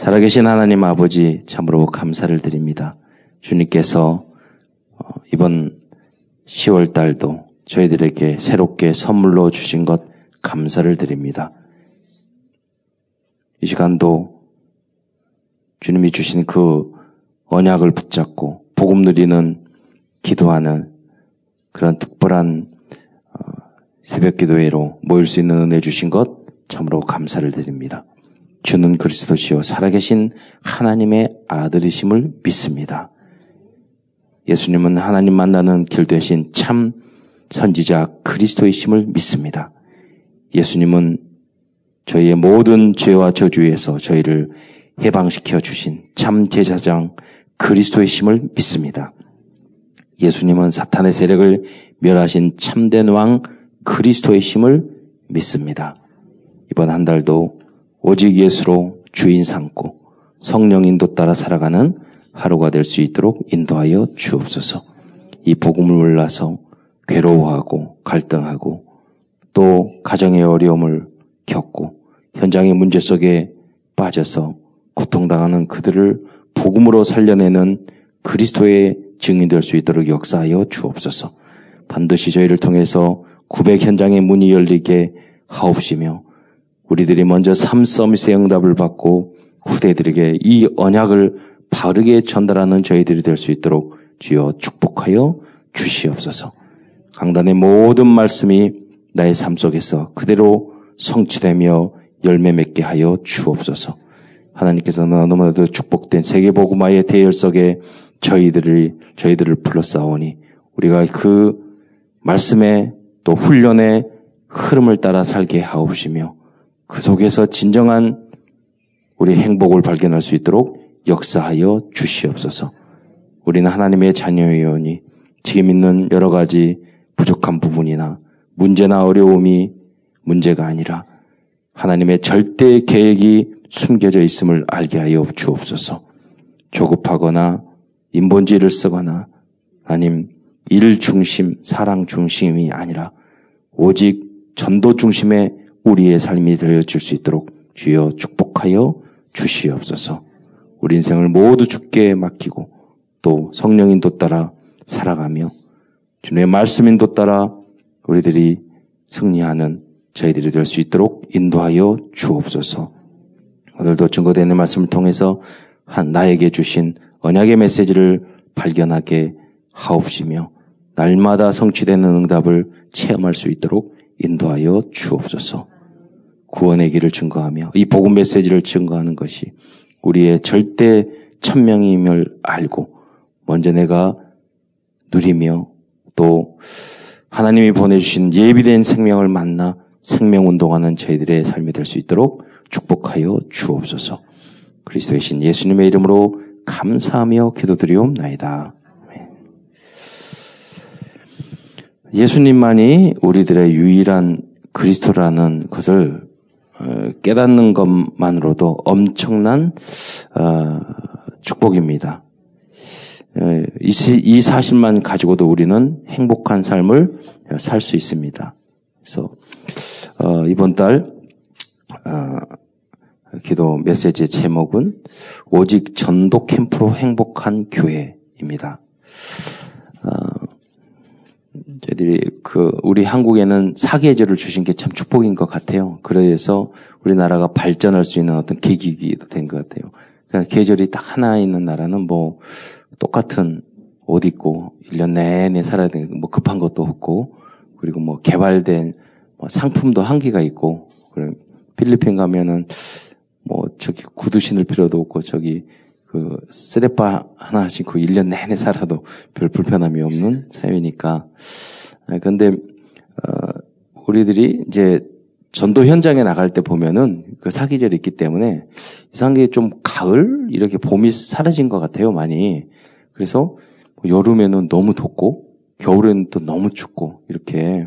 살아계신 하나님 아버지 참으로 감사를 드립니다. 주님께서 어, 이번 10월 달도 저희들에게 새롭게 선물로 주신 것 감사를 드립니다. 이 시간도 주님이 주신 그 언약을 붙잡고 복음 누리는 기도하는 그런 특별한 어, 새벽 기도회로 모일 수 있는 은혜 주신 것 참으로 감사를 드립니다. 주는 그리스도시요 살아계신 하나님의 아들이심을 믿습니다. 예수님은 하나님 만나는 길 되신 참 선지자 그리스도이심을 믿습니다. 예수님은 저희의 모든 죄와 저주에서 저희를 해방시켜 주신 참 제사장 그리스도이심을 믿습니다. 예수님은 사탄의 세력을 멸하신 참된 왕 그리스도이심을 믿습니다. 이번 한 달도 오직 예수로 주인 삼고 성령 인도 따라 살아가는 하루가 될 수 있도록 인도하여 주옵소서. 이 복음을 몰라서 괴로워하고 갈등하고 또 가정의 어려움을 겪고 현장의 문제 속에 빠져서 고통당하는 그들을 복음으로 살려내는 그리스도의 증인 될 수 있도록 역사하여 주옵소서. 반드시 저희를 통해서 구백 현장의 문이 열리게 하옵시며 우리들이 먼저 삶 서밋의 응답을 받고 후대들에게 이 언약을 바르게 전달하는 저희들이 될 수 있도록 주여 축복하여 주시옵소서. 강단의 모든 말씀이 나의 삶 속에서 그대로 성취되며 열매 맺게 하여 주옵소서. 하나님께서 너무나도 축복된 세계복음화의 대열석에 저희들을 저희들을 불러싸오니 우리가 그 말씀의 또 훈련의 흐름을 따라 살게 하옵시며 그 속에서 진정한 우리 행복을 발견할 수 있도록 역사하여 주시옵소서. 우리는 하나님의 자녀이오니 지금 있는 여러 가지 부족한 부분이나 문제나 어려움이 문제가 아니라 하나님의 절대 계획이 숨겨져 있음을 알게 하여 주옵소서. 조급하거나 인본지를 쓰거나 아님 일 중심, 사랑 중심이 아니라 오직 전도 중심의 우리의 삶이 되어질 수 있도록 주여 축복하여 주시옵소서. 우리 인생을 모두 죽게 맡기고 또 성령 인도 따라 살아가며 주님의 말씀 인도 따라 우리들이 승리하는 저희들이 될 수 있도록 인도하여 주옵소서. 오늘도 증거되는 말씀을 통해서 한 나에게 주신 언약의 메시지를 발견하게 하옵시며 날마다 성취되는 응답을 체험할 수 있도록 인도하여 주옵소서. 구원의 길을 증거하며 이 복음 메시지를 증거하는 것이 우리의 절대 천명임을 알고 먼저 내가 누리며 또 하나님이 보내주신 예비된 생명을 만나 생명 운동하는 저희들의 삶이 될 수 있도록 축복하여 주옵소서. 그리스도의 신 예수님의 이름으로 감사하며 기도드리옵나이다. 예수님만이 우리들의 유일한 그리스도라는 것을 어, 깨닫는 것만으로도 엄청난 어, 축복입니다. 어, 이 사실만 가지고도 우리는 행복한 삶을 살 수 있습니다. 그래서 이번 달 기도 메시지 제목은 오직 전도 캠프로 행복한 교회입니다. 저희들이 그 우리 한국에는 사계절을 주신 게 참 축복인 것 같아요. 그래서 우리나라가 발전할 수 있는 어떤 계기가 된것 같아요. 그러니까 계절이 딱 하나 있는 나라는 뭐 똑같은 옷 입고 1년 내내 살아야 되는 뭐 급한 것도 없고 그리고 뭐 개발된 뭐 상품도 한계가 있고 그리고 필리핀 가면은 뭐 저기 구두 신을 필요도 없고 저기 그 쓰레빠 하나 신고 1년 내내 살아도 별 불편함이 없는 삶이니까. 아, 근데 어 우리들이 이제 전도 현장에 나갈 때 보면은 그 사기절이 있기 때문에 이상한 게좀 가을 이렇게 봄이 사라진 것 같아요 많이. 그래서 뭐 여름에는 너무 덥고 겨울에는 또 너무 춥고 이렇게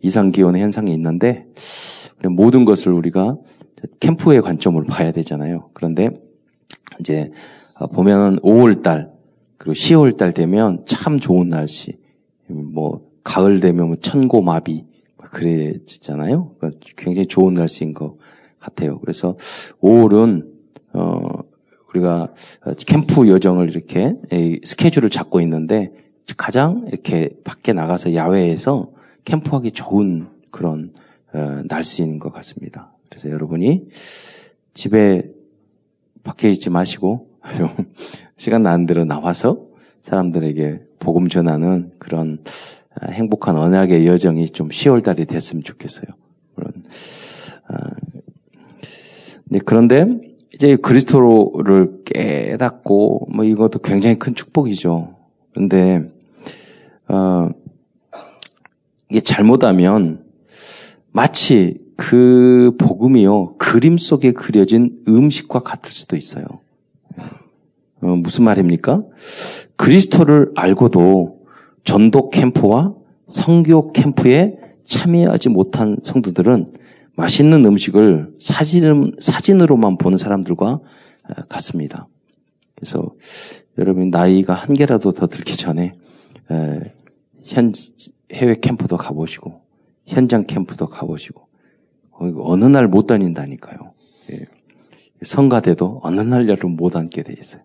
이상 기온의 현상이 있는데 모든 것을 우리가 캠프의 관점으로 봐야 되잖아요. 그런데 이제 어, 보면은 5월 달 그리고 10월 달 되면 참 좋은 날씨. 뭐 가을 되면 뭐 천고마비 그래지잖아요. 그러니까 굉장히 좋은 날씨인 것 같아요. 그래서 5월은 어 우리가 캠프 여정을 이렇게 스케줄을 잡고 있는데 가장 이렇게 밖에 나가서 야외에서 캠프하기 좋은 그런 어, 날씨인 것 같습니다. 그래서 여러분이 집에 밖에 있지 마시고 좀 시간 나는 대로 나와서 사람들에게 복음 전하는 그런 아, 행복한 언약의 여정이 좀 10월 달이 됐으면 좋겠어요. 물론 아, 네, 그런데 이제 그리스도를 깨닫고 뭐 이것도 굉장히 큰 축복이죠. 그런데 어, 이게 잘못하면 마치 그 복음이요 그림 속에 그려진 음식과 같을 수도 있어요. 어, 무슨 말입니까? 그리스도를 알고도 전도 캠프와 성교 캠프에 참여하지 못한 성도들은 맛있는 음식을 사진, 사진으로만 보는 사람들과 어, 같습니다. 그래서 여러분 나이가 한 개라도 더 들기 전에 현 해외 캠프도 가보시고 현장 캠프도 가보시고 어느 날 못 다닌다니까요. 예. 성가대도 어느 날 여러분 못 앉게 돼 있어요.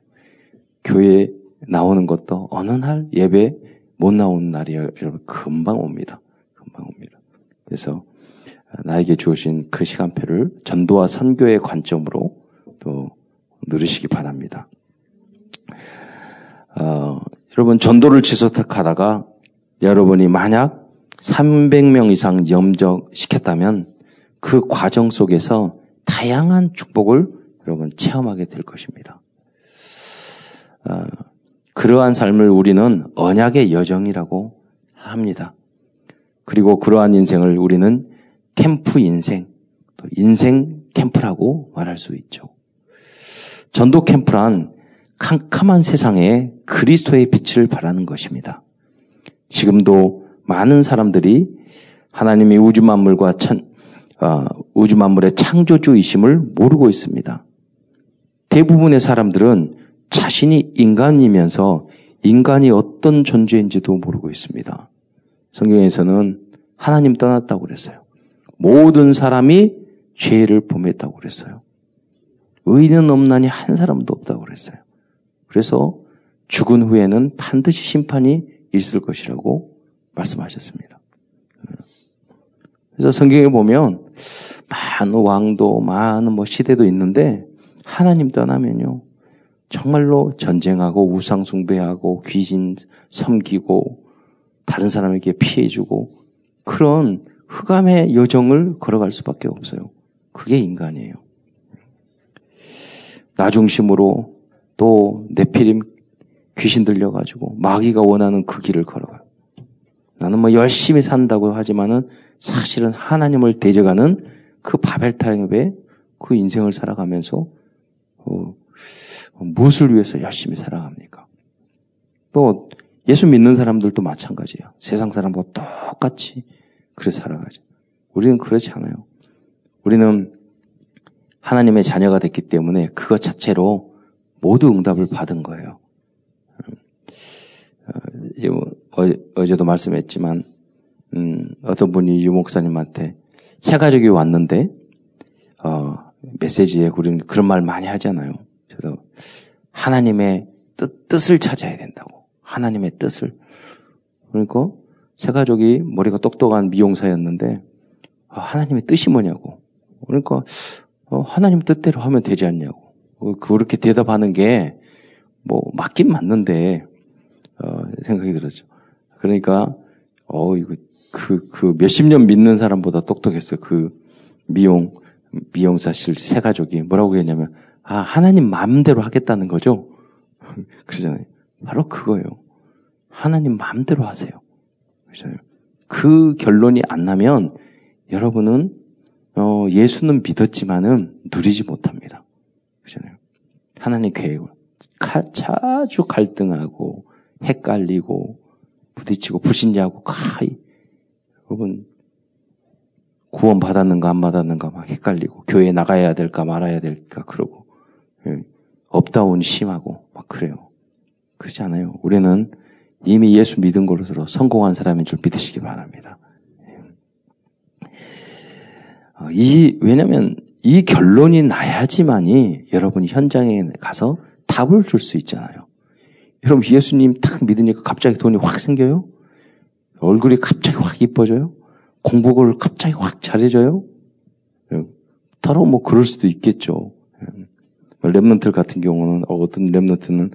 교회 나오는 것도 어느 날 예배 못 나오는 날이 여러분 금방 옵니다. 금방 옵니다. 그래서 나에게 주어진 그 시간표를 전도와 선교의 관점으로 또 누리시기 바랍니다. 어, 여러분 전도를 지속하다가 여러분이 만약 300명 이상 염적시켰다면 그 과정 속에서 다양한 축복을 여러분 체험하게 될 것입니다. 어, 그러한 삶을 우리는 언약의 여정이라고 합니다. 그리고 그러한 인생을 우리는 캠프 인생, 또 인생 캠프라고 말할 수 있죠. 전도 캠프란 캄캄한 세상에 그리스도의 빛을 발하는 것입니다. 지금도 많은 사람들이 하나님이 우주 만물과 천, 어, 우주 만물의 창조주이심을 모르고 있습니다. 대부분의 사람들은 자신이 인간이면서 인간이 어떤 존재인지도 모르고 있습니다. 성경에서는 하나님 떠났다고 그랬어요. 모든 사람이 죄를 범했다고 그랬어요. 의는 없나니 한 사람도 없다고 그랬어요. 그래서 죽은 후에는 반드시 심판이 있을 것이라고 말씀하셨습니다. 그래서 성경에 보면 많은 왕도 많은 뭐 시대도 있는데 하나님 떠나면요 정말로 전쟁하고 우상 숭배하고 귀신 섬기고 다른 사람에게 피해 주고 그런 흑암의 여정을 걸어갈 수밖에 없어요. 그게 인간이에요. 나 중심으로 또 내피림 귀신 들려가지고 마귀가 원하는 그 길을 걸어가요. 나는 뭐 열심히 산다고 하지만은 사실은 하나님을 대적하는 그 바벨탑의 그 인생을 살아가면서 어, 무엇을 위해서 열심히 살아갑니까? 또 예수 믿는 사람들도 마찬가지예요. 세상 사람과 똑같이 그래 살아가죠. 우리는 그렇지 않아요. 우리는 하나님의 자녀가 됐기 때문에 그것 자체로 모두 응답을 받은 거예요. 어, 어제도 말씀했지만 음, 어떤 분이 유 목사님한테 새 가족이 왔는데 어, 메시지에 우리는 그런 말 많이 하잖아요. 그래서 하나님의 뜻, 뜻을 찾아야 된다고. 하나님의 뜻을. 그러니까 새 가족이 머리가 똑똑한 미용사였는데 아, 하나님의 뜻이 뭐냐고. 그러니까 어, 하나님 뜻대로 하면 되지 않냐고. 그렇게 대답하는 게 뭐 맞긴 맞는데 어, 생각이 들었죠. 그러니까 어 이거 그 그 몇십 년 믿는 사람보다 똑똑했어. 그 미용 미용사 실새 가족이 뭐라고 했냐면 아 하나님 마음대로 하겠다는 거죠. 그러잖아요. 바로 그거예요. 하나님 마음대로 하세요. 그렇잖아요. 그 결론이 안 나면 여러분은 어, 예수는 믿었지만은 누리지 못합니다. 그렇잖아요. 하나님 계획을 자주 갈등하고 헷갈리고 부딪히고 불신자하고 가히 여러분 구원 받았는가 안 받았는가 막 헷갈리고 교회 나가야 될까 말아야 될까 그러고 예, up down 심하고 막 그래요. 그렇지 않아요. 우리는 이미 예수 믿은 것으로 성공한 사람인 줄 믿으시기 바랍니다. 어, 이 왜냐하면 이 결론이 나야지만이 여러분이 현장에 가서 답을 줄 수 있잖아요. 여러분 예수님 탁 믿으니까 갑자기 돈이 확 생겨요? 얼굴이 갑자기 확 이뻐져요? 공부를 갑자기 확 잘해져요? 따로 뭐 그럴 수도 있겠죠. remnant 같은 경우는 어떤 remnant는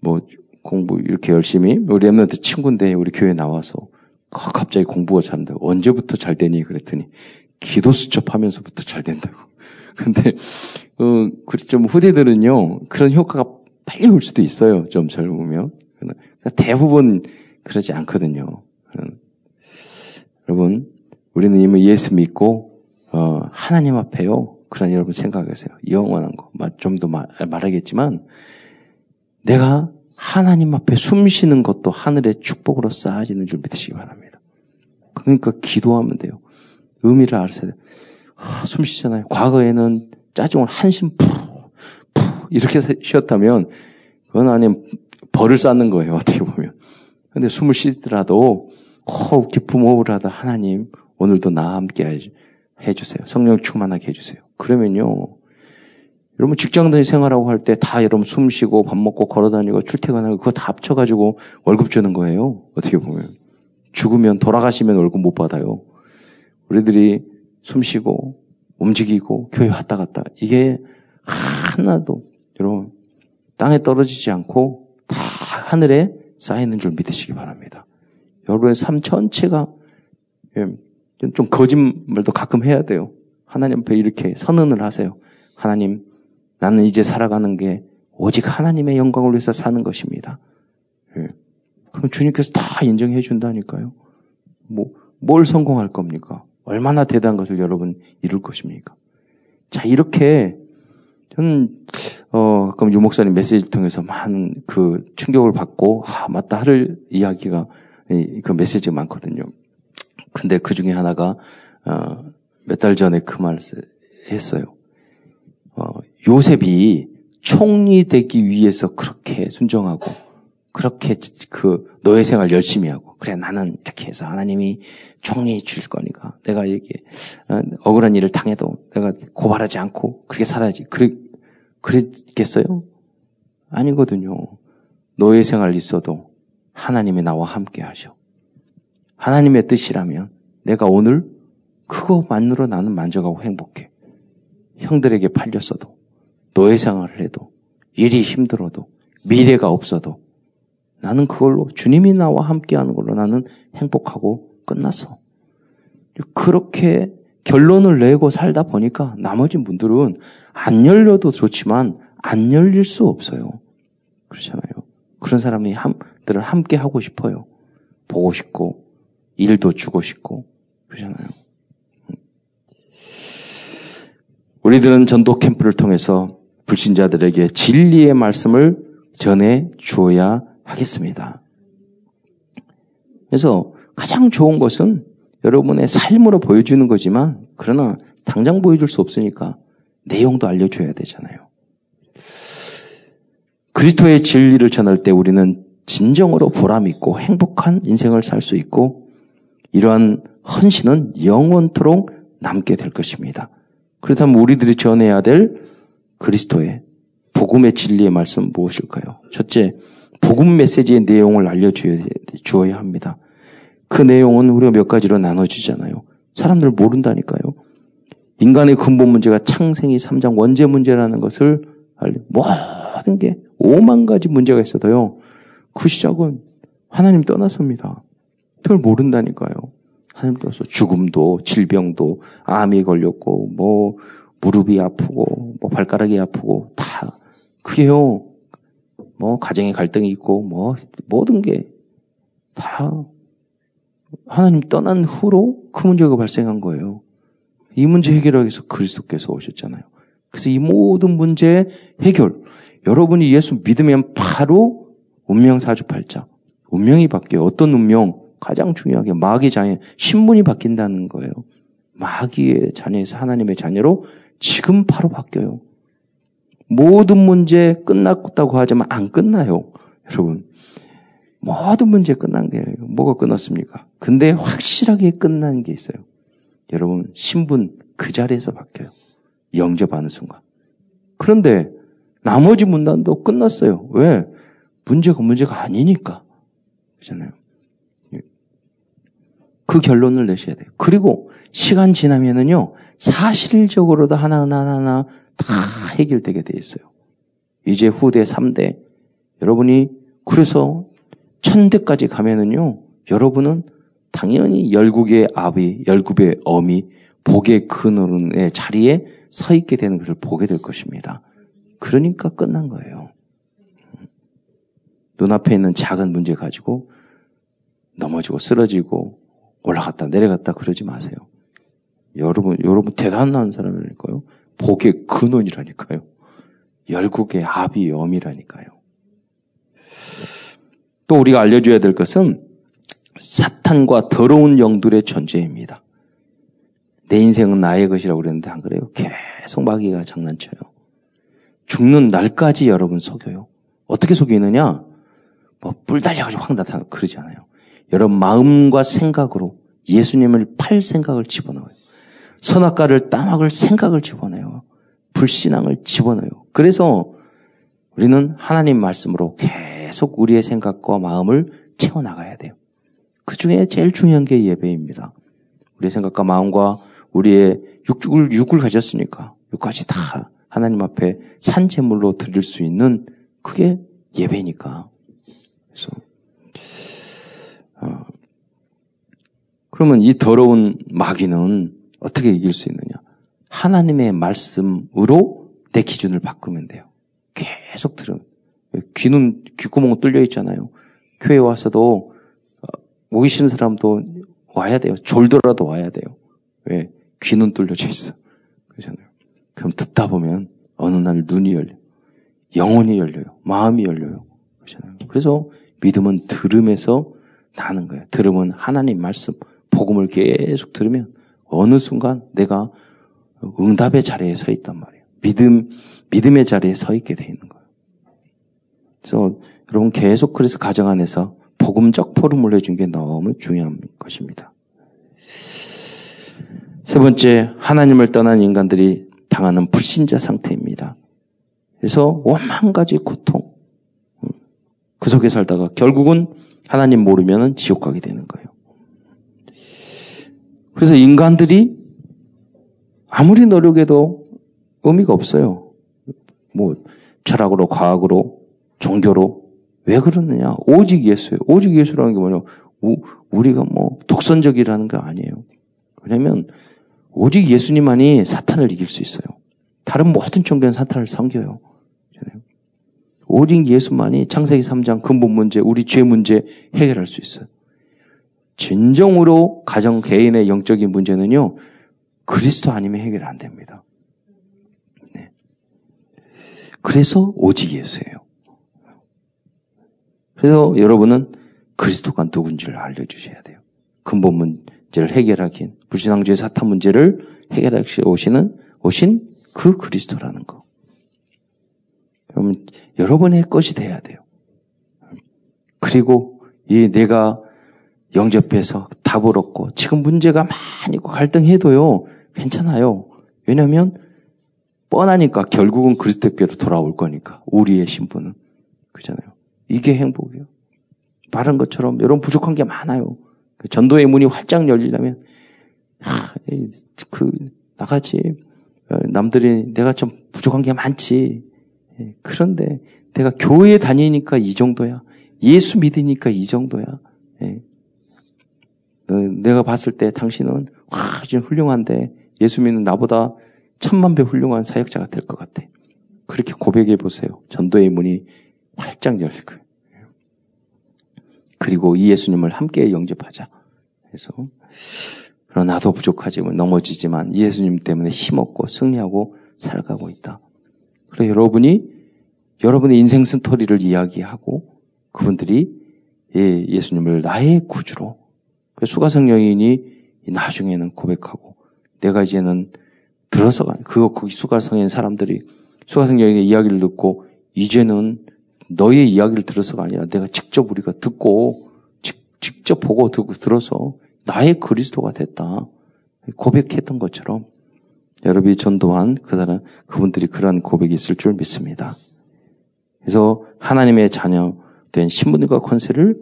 뭐 공부 이렇게 열심히 우리 remnant 친구인데 우리 교회 나와서 갑자기 공부가 잘한다 고 언제부터 잘 되니 그랬더니 기도 수첩하면서부터 잘 된다고. 근데 어, 좀 후대들은요 그런 효과가 빨리 올 수도 있어요. 좀 젊으면 대부분 그러지 않거든요. 여러분 우리는 이미 예수 믿고 어, 하나님 앞에요. 그러니 여러분 생각하세요. 영원한 거. 좀 더 말하겠지만 내가 하나님 앞에 숨 쉬는 것도 하늘의 축복으로 쌓아지는 줄 믿으시기 바랍니다. 그러니까 기도하면 돼요. 의미를 돼요. 아, 숨 쉬잖아요. 과거에는 짜증을 한심 푸, 푸 이렇게 쉬었다면 그건 아니면 벌을 쌓는 거예요. 어떻게 보면. 근데 숨을 쉬더라도 호흡 깊은 호흡을 하다 하나님 오늘도 나와 함께 해주세요. 성령 충만하게 해주세요. 그러면요. 여러분 직장 다니 생활하고 할 때 다 여러분 숨 쉬고 밥 먹고 걸어 다니고 출퇴근하고 그거 다 합쳐가지고 월급 주는 거예요. 어떻게 보면. 죽으면 돌아가시면 월급 못 받아요. 우리들이 숨 쉬고 움직이고 교회 왔다 갔다. 이게 하나도 여러분 땅에 떨어지지 않고 다 하늘에 쌓이는 줄 믿으시기 바랍니다. 여러분의 삶 전체가 예, 좀 거짓말도 가끔 해야 돼요. 하나님 앞에 이렇게 선언을 하세요. 하나님, 나는 이제 살아가는 게 오직 하나님의 영광을 위해서 사는 것입니다. 예. 그럼 주님께서 다 인정해 준다니까요. 뭐, 뭘 성공할 겁니까? 얼마나 대단한 것을 여러분 이룰 것입니까? 자, 이렇게 저는 어 그럼 유 목사님 메시지를 통해서 많은 그 충격을 받고 아 맞다 하를 이야기가 그 메시지가 많거든요. 근데 그 중에 하나가 어, 몇 달 전에 그 말을 했어요. 어, 요셉이 총리 되기 위해서 그렇게 순종하고 그렇게 그 노예 생활 열심히 하고 그래 나는 이렇게 해서 하나님이 총리 주실 거니까 내가 이게 어, 억울한 일을 당해도 내가 고발하지 않고 그렇게 살아야지. 그래 그랬겠어요? 아니거든요. 노예 생활 있어도 하나님이 나와 함께 하셔. 하나님의 뜻이라면 내가 오늘 그거만으로 나는 만족하고 행복해. 형들에게 팔렸어도, 노예 생활을 해도, 일이 힘들어도, 미래가 없어도, 나는 그걸로 주님이 나와 함께 하는 걸로 나는 행복하고 끝났어. 그렇게 결론을 내고 살다 보니까 나머지 분들은 안 열려도 좋지만 안 열릴 수 없어요. 그렇잖아요. 그런 사람이 함들을 함께 하고 싶어요. 보고 싶고 일도 주고 싶고 그러잖아요. 우리들은 전도 캠프를 통해서 불신자들에게 진리의 말씀을 전해 주어야 하겠습니다. 그래서 가장 좋은 것은 여러분의 삶으로 보여주는 거지만 그러나 당장 보여줄 수 없으니까 내용도 알려줘야 되잖아요. 그리스도의 진리를 전할 때 우리는 진정으로 보람 있고 행복한 인생을 살 수 있고 이러한 헌신은 영원토록 남게 될 것입니다. 그렇다면 우리들이 전해야 될 그리스도의 복음의 진리의 말씀 무엇일까요? 첫째, 복음 메시지의 내용을 알려주어야 합니다. 그 내용은 우리가 몇 가지로 나눠지잖아요. 사람들 모른다니까요. 인간의 근본 문제가 창생이 3장 원죄 문제라는 것을 알려. 모든 게 5만 가지 문제가 있어도요. 그 시작은 하나님 떠났습니다. 그걸 모른다니까요. 하나님 떠나서 죽음도 질병도 암이 걸렸고 뭐 무릎이 아프고 뭐 발가락이 아프고 다 그게요. 뭐 가정의 갈등이 있고 뭐 모든 게 다 하나님 떠난 후로 그 문제가 발생한 거예요. 이 문제 해결하기 위해서 그리스도께서 오셨잖아요. 그래서 이 모든 문제 해결, 여러분이 예수 믿으면 바로 운명 사주팔자, 운명이 바뀌어요. 어떤 운명? 가장 중요하게 마귀 자녀, 신분이 바뀐다는 거예요. 마귀의 자녀에서 하나님의 자녀로 지금 바로 바뀌어요. 모든 문제 끝났다고 하지만 안 끝나요. 여러분. 모든 문제 끝난 게 뭐가 끝났습니까? 근데 확실하게 끝난 게 있어요. 여러분 신분 그 자리에서 바뀌어요. 영접하는 순간. 그런데 나머지 문단도 끝났어요. 왜? 문제가 문제가 아니니까. 그렇잖아요. 그 결론을 내셔야 돼요. 그리고 시간 지나면은요, 사실적으로도 하나하나 하나 다 해결되게 돼 있어요. 이제 후대 3대. 여러분이 그래서 천대까지 가면은요, 여러분은 당연히 열국의 아비, 열국의 어미, 복의 근원의 자리에 서 있게 되는 것을 보게 될 것입니다. 그러니까 끝난 거예요. 눈앞에 있는 작은 문제 가지고 넘어지고 쓰러지고 올라갔다 내려갔다 그러지 마세요. 여러분, 여러분 대단한 사람이니까요. 복의 근원이라니까요. 열국의 아비 엄이라니까요. 또 우리가 알려줘야 될 것은 사탄과 더러운 영들의 존재입니다. 내 인생은 나의 것이라고 그랬는데 안 그래요? 계속 마귀가 장난쳐요. 죽는 날까지 여러분 속여요. 어떻게 속이느냐? 뭐 뿔 달려가지고 확 나타나 그러지 않아요. 여러분 마음과 생각으로 예수님을 팔 생각을 집어넣어요. 선악과를 따먹을 생각을 집어넣어요. 불신앙을 집어넣어요. 그래서 우리는 하나님 말씀으로 계속 우리의 생각과 마음을 채워나가야 돼요. 그 중에 제일 중요한 게 예배입니다. 우리의 생각과 마음과 우리의 육을, 육을 가졌으니까, 육까지 다 하나님 앞에 산재물로 드릴 수 있는 그게 예배니까. 그래서, 어, 그러면 이 더러운 마귀는 어떻게 이길 수 있느냐? 하나님의 말씀으로 내 기준을 바꾸면 돼요. 계속 들으면. 귀는, 귓구멍 뚫려 있잖아요. 교회 와서도, 어, 오기 싫은 사람도 와야 돼요. 졸더라도 와야 돼요. 왜? 귀는 뚫려져 있어. 그러잖아요. 그럼 듣다 보면 어느 날 눈이 열려. 영혼이 열려요. 마음이 열려요. 그러잖아요. 그래서 믿음은 들음에서 나는 거예요. 들음은 하나님 말씀, 복음을 계속 들으면 어느 순간 내가 응답의 자리에 서 있단 말이에요. 믿음, 믿음의 자리에 서 있게 돼 있는 거예요. 그래서 여러분 계속 그래서 가정 안에서 복음적 포럼을 해준 게 너무 중요한 것입니다. 세 번째, 하나님을 떠난 인간들이 당하는 불신자 상태입니다. 그래서 오만 가지 고통, 그 속에 살다가 결국은 하나님 모르면 지옥 가게 되는 거예요. 그래서 인간들이 아무리 노력해도 의미가 없어요. 뭐 철학으로, 과학으로, 종교로 왜 그러느냐? 오직 예수예요. 오직 예수라는 게 뭐냐? 우리가 뭐 독선적이라는 거 아니에요. 왜냐하면 오직 예수님만이 사탄을 이길 수 있어요. 다른 모든 종교는 사탄을 섬겨요. 오직 예수만이 창세기 3장 근본 문제, 우리 죄 문제 해결할 수 있어요. 진정으로 가정 개인의 영적인 문제는요, 그리스도 아니면 해결 안 됩니다. 네. 그래서 오직 예수예요. 그래서 여러분은 그리스도가 누군지를 알려주셔야 돼요. 근본 문제를 해결하긴, 불신앙주의 사탄 문제를 해결하시 오시는, 오신 그 그리스도라는 거. 그러면 여러분의 것이 돼야 돼요. 그리고 이 내가 영접해서 답을 얻고 지금 문제가 많이 있고 갈등해도요 괜찮아요. 왜냐하면 뻔하니까 결국은 그리스도께로 돌아올 거니까 우리의 신분은 그잖아요. 이게 행복이에요. 말한 것처럼 여러분 부족한 게 많아요. 그 전도의 문이 활짝 열리려면 하, 그 나같이 어, 남들이 내가 좀 부족한 게 많지. 예, 그런데 내가 교회 다니니까 이 정도야. 예수 믿으니까 이 정도야. 예. 어, 내가 봤을 때 당신은 와, 진 훌륭한데 예수 믿는 나보다 천만 배 훌륭한 사역자가 될 것 같아. 그렇게 고백해 보세요. 전도의 문이 활짝 열릴 거예요. 그리고 이 예수님을 함께 영접하자. 그래서 그러나 나도 부족하지만 넘어지지만 예수님 때문에 힘없고 승리하고 살아가고 있다. 그래 여러분이 여러분의 인생 스토리를 이야기하고 그분들이 예, 예수님을 나의 구주로 수가성 여인이 나중에는 고백하고 내가 이제는 들어서 가 그거 거기 수가성인 사람들이 수가성 여인의 이야기를 듣고 이제는 너의 이야기를 들어서가 아니라 내가 직접 우리가 듣고 직, 접 보고 듣고 들어서 나의 그리스도가 됐다 고백했던 것처럼 여러분이 전도한 그 사람, 그분들이 그러한 고백이 있을 줄 믿습니다. 그래서 하나님의 자녀 된 신분과 권세를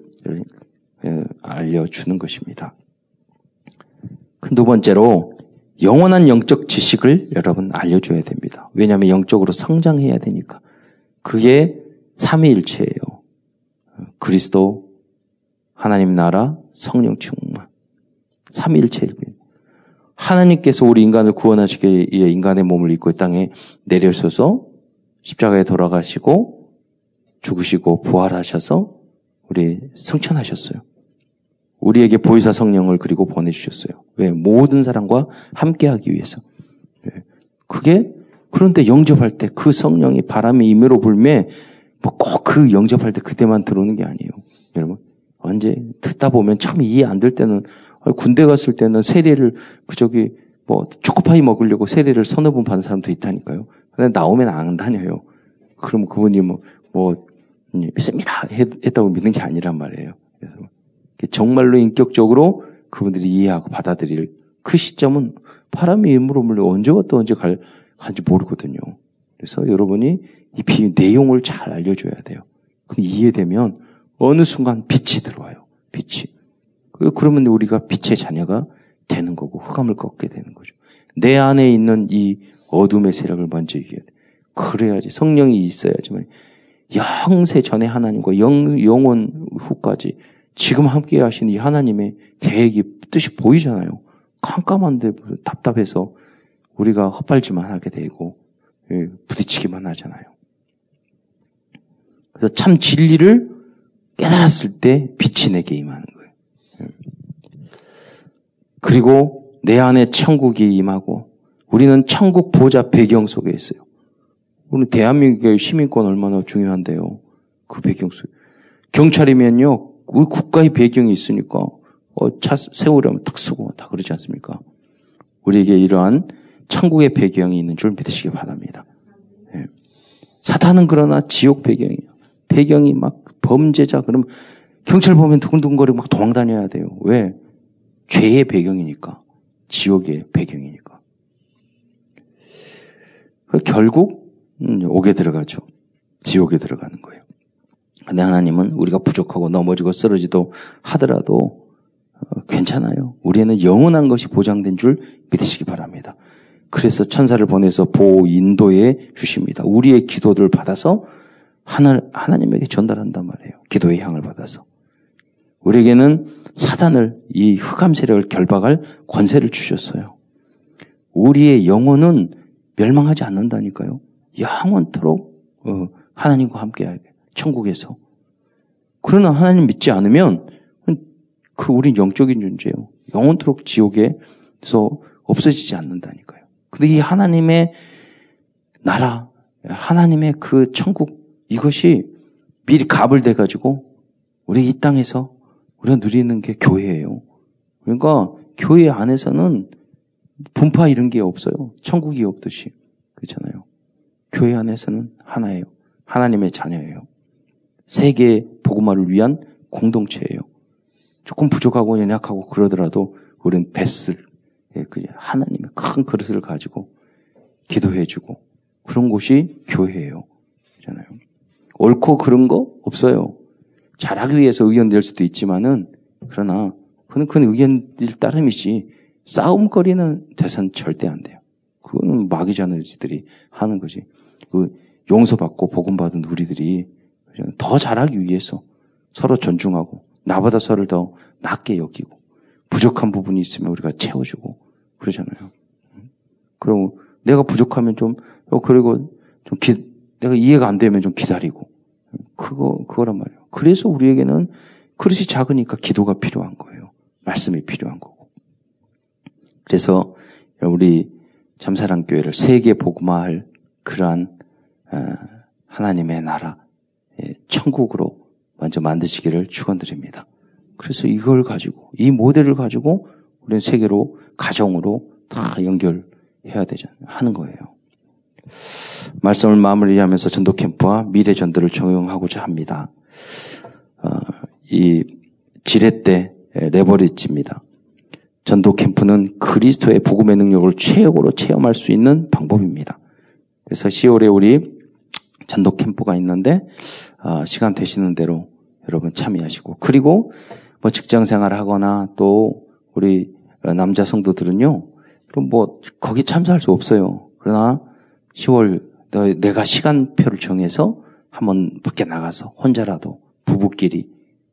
알려주는 것입니다. 그두 번째로 영원한 영적 지식을 여러분 알려줘야 됩니다. 왜냐하면 영적으로 성장해야 되니까. 그게 삼위일체예요. 그리스도, 하나님 나라, 성령 충만. 삼위일체 하나님께서 우리 인간을 구원하시기 위해 인간의 몸을 입고 땅에 내려서서 십자가에 돌아가시고 죽으시고 부활하셔서 우리 승천하셨어요. 우리에게 보이사 성령을 그리고 보내주셨어요. 왜? 모든 사람과 함께하기 위해서. 그게 그런데 영접할 때 그 성령이 바람이 임으로 불매 뭐 꼭 그 영접할 때 그때만 들어오는 게 아니에요. 여러분 언제 듣다 보면 처음 이해 안 될 때는 군대 갔을 때는 세례를 그 저기 뭐 초코파이 먹으려고 세례를 서너 번 받은 사람도 있다니까요. 근데 나오면 안 다녀요. 그럼 그분이 뭐, 뭐, 믿습니다. 했다고 믿는 게 아니란 말이에요. 그래서 정말로 인격적으로 그분들이 이해하고 받아들일 그 시점은 바람이 임으로 물려 언제 왔다 언제 갈, 간지 모르거든요. 그래서 여러분이 이 비, 내용을 잘 알려줘야 돼요. 그럼 이해되면 어느 순간 빛이 들어와요. 빛이. 그러면 우리가 빛의 자녀가 되는 거고 흑암을 꺾게 되는 거죠. 내 안에 있는 이 어둠의 세력을 먼저 이겨야 돼. 그래야지 성령이 있어야지만 영세 전에 하나님과 영, 영원 후까지 지금 함께 하신 이 하나님의 계획이 뜻이 보이잖아요. 깜깜한데 답답해서 우리가 헛발질만 하게 되고 예, 부딪히기만 하잖아요. 그래서 참 진리를 깨달았을 때 빛이 내게 임하는 거예요. 예. 그리고 내 안에 천국이 임하고 우리는 천국 보좌 배경 속에 있어요. 우리 대한민국의 시민권 얼마나 중요한데요. 그 배경 속에. 경찰이면요, 우리 국가의 배경이 있으니까 어, 차 세우려면 탁 쓰고 다 그러지 않습니까? 우리에게 이러한 천국의 배경이 있는 줄 믿으시기 바랍니다. 네. 사탄은 그러나 지옥 배경이에요. 배경이 막 범죄자 그럼 경찰 보면 두근두근거리고 막 도망 다녀야 돼요. 왜? 죄의 배경이니까. 지옥의 배경이니까. 결국 음, 옥에 들어가죠. 지옥에 들어가는 거예요. 근데 하나님은 우리가 부족하고 넘어지고 쓰러지도 하더라도 어, 괜찮아요. 우리에는 영원한 것이 보장된 줄 믿으시기 바랍니다. 그래서 천사를 보내서 보호 인도해 주십니다. 우리의 기도를 받아서 하나, 하나님에게 전달한단 말이에요. 기도의 향을 받아서. 우리에게는 사단을, 이 흑암 세력을 결박할 권세를 주셨어요. 우리의 영혼은 멸망하지 않는다니까요. 영원토록 어, 하나님과 함께하게. 천국에서. 그러나 하나님 믿지 않으면 그 우린 영적인 존재예요. 영원토록 지옥에서 없어지지 않는다니까요. 근데 이 하나님의 나라, 하나님의 그 천국 이것이 미리 갑을 돼 가지고 우리 이 땅에서 우리가 누리는 게 교회예요. 그러니까 교회 안에서는 분파 이런 게 없어요. 천국이 없듯이. 그렇잖아요. 교회 안에서는 하나예요. 하나님의 자녀예요. 세계 복음화를 위한 공동체예요. 조금 부족하고 연약하고 그러더라도 우리는 뱃을 예, 하나님의 큰 그릇을 가지고 기도해주고 그런 곳이 교회예요. 그잖아요. 옳고 그런 거 없어요. 잘하기 위해서 의견 낼 수도 있지만은 그러나 그는 그 의견들 따름이지 싸움거리는 대선 절대 안 돼요. 그거는 마귀자들이 하는 거지. 그 용서받고 복음받은 우리들이 더 잘하기 위해서 서로 존중하고 나보다 서로를 더 낮게 여기고 부족한 부분이 있으면 우리가 채워주고 그러잖아요. 그리고 내가 부족하면 좀 어, 그리고 좀 기, 내가 이해가 안 되면 좀 기다리고 그거 그거란 말이에요. 그래서 우리에게는 그릇이 작으니까 기도가 필요한 거예요. 말씀이 필요한 거고. 그래서 우리 잠사랑 교회를 세계 복음화할 그러한 어, 하나님의 나라 예, 천국으로 먼저 만드시기를 축원드립니다. 그래서 이걸 가지고 이 모델을 가지고 우리는 세계로 가정으로 다 연결해야 되죠 하는 거예요. 말씀을 마무리하면서 전도 캠프와 미래 전도를 적용하고자 합니다. 어, 이때 레버리지입니다. 전도 캠프는 그리스도의 복음의 능력을 최고로 체험할 수 있는 방법입니다. 그래서 10월에 우리 전도 캠프가 있는데 어, 시간 되시는 대로 여러분 참여하시고 그리고 뭐 직장 생활을 하거나 또 우리 남자 성도들은요. 그럼 뭐 거기 참석할 수 없어요. 그러나 10월 내가 시간표를 정해서 한번 밖에 나가서 혼자라도 부부끼리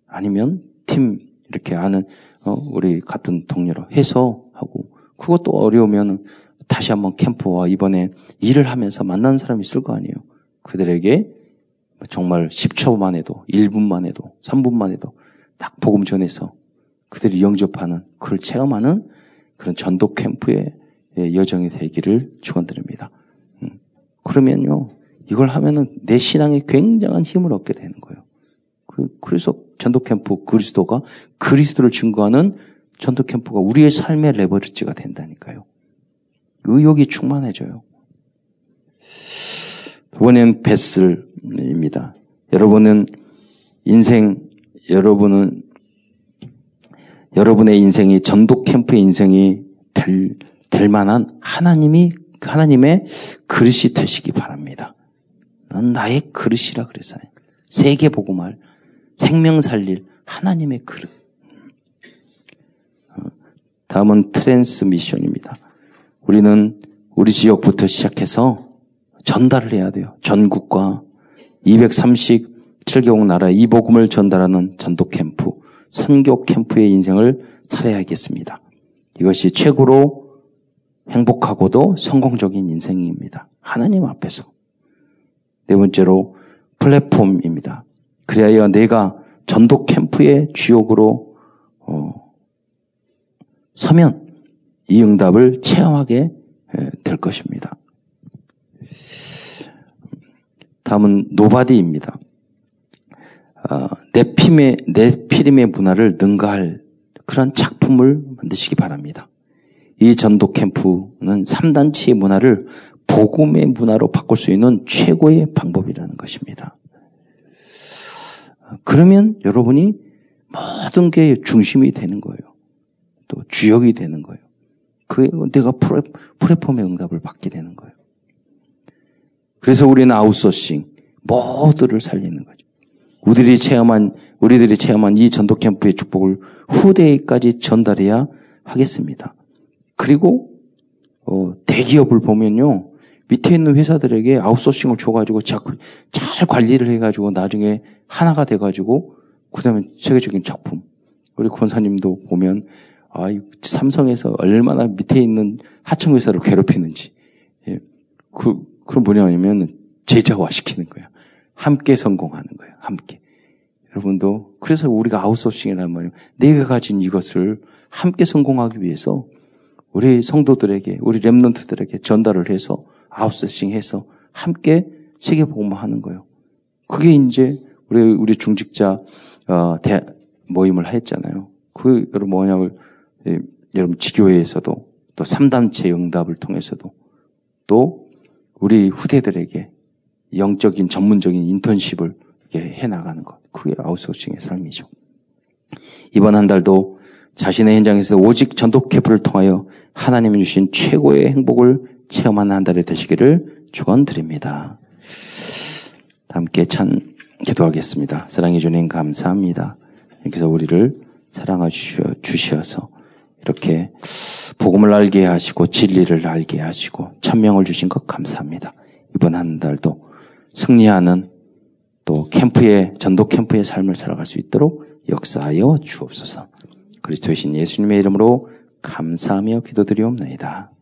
아니면 팀 이렇게 아는 어, 우리 같은 동료로 해서 하고 그것도 어려우면 다시 한번 캠프와 이번에 일을 하면서 만난 사람이 있을 거 아니에요. 그들에게 정말 10초만 해도 1분만 해도 3분만 해도 딱 복음 전해서 그들이 영접하는 그걸 체험하는 그런 전도 캠프의 여정이 되기를 축원드립니다. 음. 그러면요 이걸 하면은 내 신앙에 굉장한 힘을 얻게 되는 거예요. 그, 그래서 전도 캠프 그리스도가 그리스도를 증거하는 전도 캠프가 우리의 삶의 레버리지가 된다니까요. 의욕이 충만해져요. 두 번째는 베슬입니다. 여러분은 인생, 여러분은 여러분의 인생이 전도 캠프의 인생이 될, 될 만한 하나님이, 하나님의 그릇이 되시기 바랍니다. 넌 나의 그릇이라 그랬어요. 세계 보고말, 생명 살릴 하나님의 그릇. 어, 다음은 트랜스미션입니다. 우리는 우리 지역부터 시작해서 전달을 해야 돼요. 전국과 237개국 나라 이 복음을 전달하는 전도 캠프, 선교 캠프의 인생을 살아야겠습니다. 이것이 최고로 행복하고도 성공적인 인생입니다. 하나님 앞에서. 네 번째로 플랫폼입니다. 그래야 내가 전도 캠프의 주역으로 어, 서면 이 응답을 체험하게 될 것입니다. 다음은 nobody입니다. 어, 네피의 네피림의 문화를 능가할 그런 작품을 만드시기 바랍니다. 이 전도 캠프는 3단체의 문화를 복음의 문화로 바꿀 수 있는 최고의 방법이라는 것입니다. 그러면 여러분이 모든 게 중심이 되는 거예요. 또 주역이 되는 거예요. 그 내가 플랫폼의 응답을 받게 되는 거예요. 그래서 우리는 아웃소싱 모두를 살리는 거죠. 우리들이 체험한 우리들이 체험한 이 전도 캠프의 축복을 후대까지 전달해야 하겠습니다. 그리고 어, 대기업을 보면요 밑에 있는 회사들에게 아웃소싱을 줘가지고 잘, 잘 관리를 해가지고 나중에 하나가 돼가지고 그 다음에 세계적인 작품 우리 권사님도 보면 아, 삼성에서 얼마나 밑에 있는 하청 회사를 괴롭히는지 예. 그 그럼 뭐냐면 제자화 시키는 거야. 함께 성공하는 거예요. 함께. 여러분도 그래서 우리가 아웃소싱이라는 말이에요. 내가 가진 이것을 함께 성공하기 위해서 우리 성도들에게 우리 렘넌트들에게 전달을 해서 아웃소싱해서 함께 세계 복음을 하는 거예요. 그게 이제 우리 우리 중직자 어, 대, 모임을 했잖아요. 그 예, 여러분 지교회에서도 또 3단체 응답을 통해서도 또 우리 후대들에게 영적인 전문적인 인턴십을 해 나가는 것. 그게 아웃소싱의 삶이죠. 이번 한 달도 자신의 현장에서 오직 전도 캠프를 통하여 하나님이 주신 최고의 행복을 체험하는 한 달이 되시기를 축원드립니다. 함께 찬 기도하겠습니다. 사랑해 주님 감사합니다. 그래서 우리를 사랑하 주셔서 이렇게 복음을 알게 하시고 진리를 알게 하시고 천명을 주신 것 감사합니다. 이번 한 달도 승리하는 또 캠프의 전도 캠프의 삶을 살아갈 수 있도록 역사하여 주옵소서. 그리스도의 신 예수님의 이름으로 감사하며 기도드리옵나이다.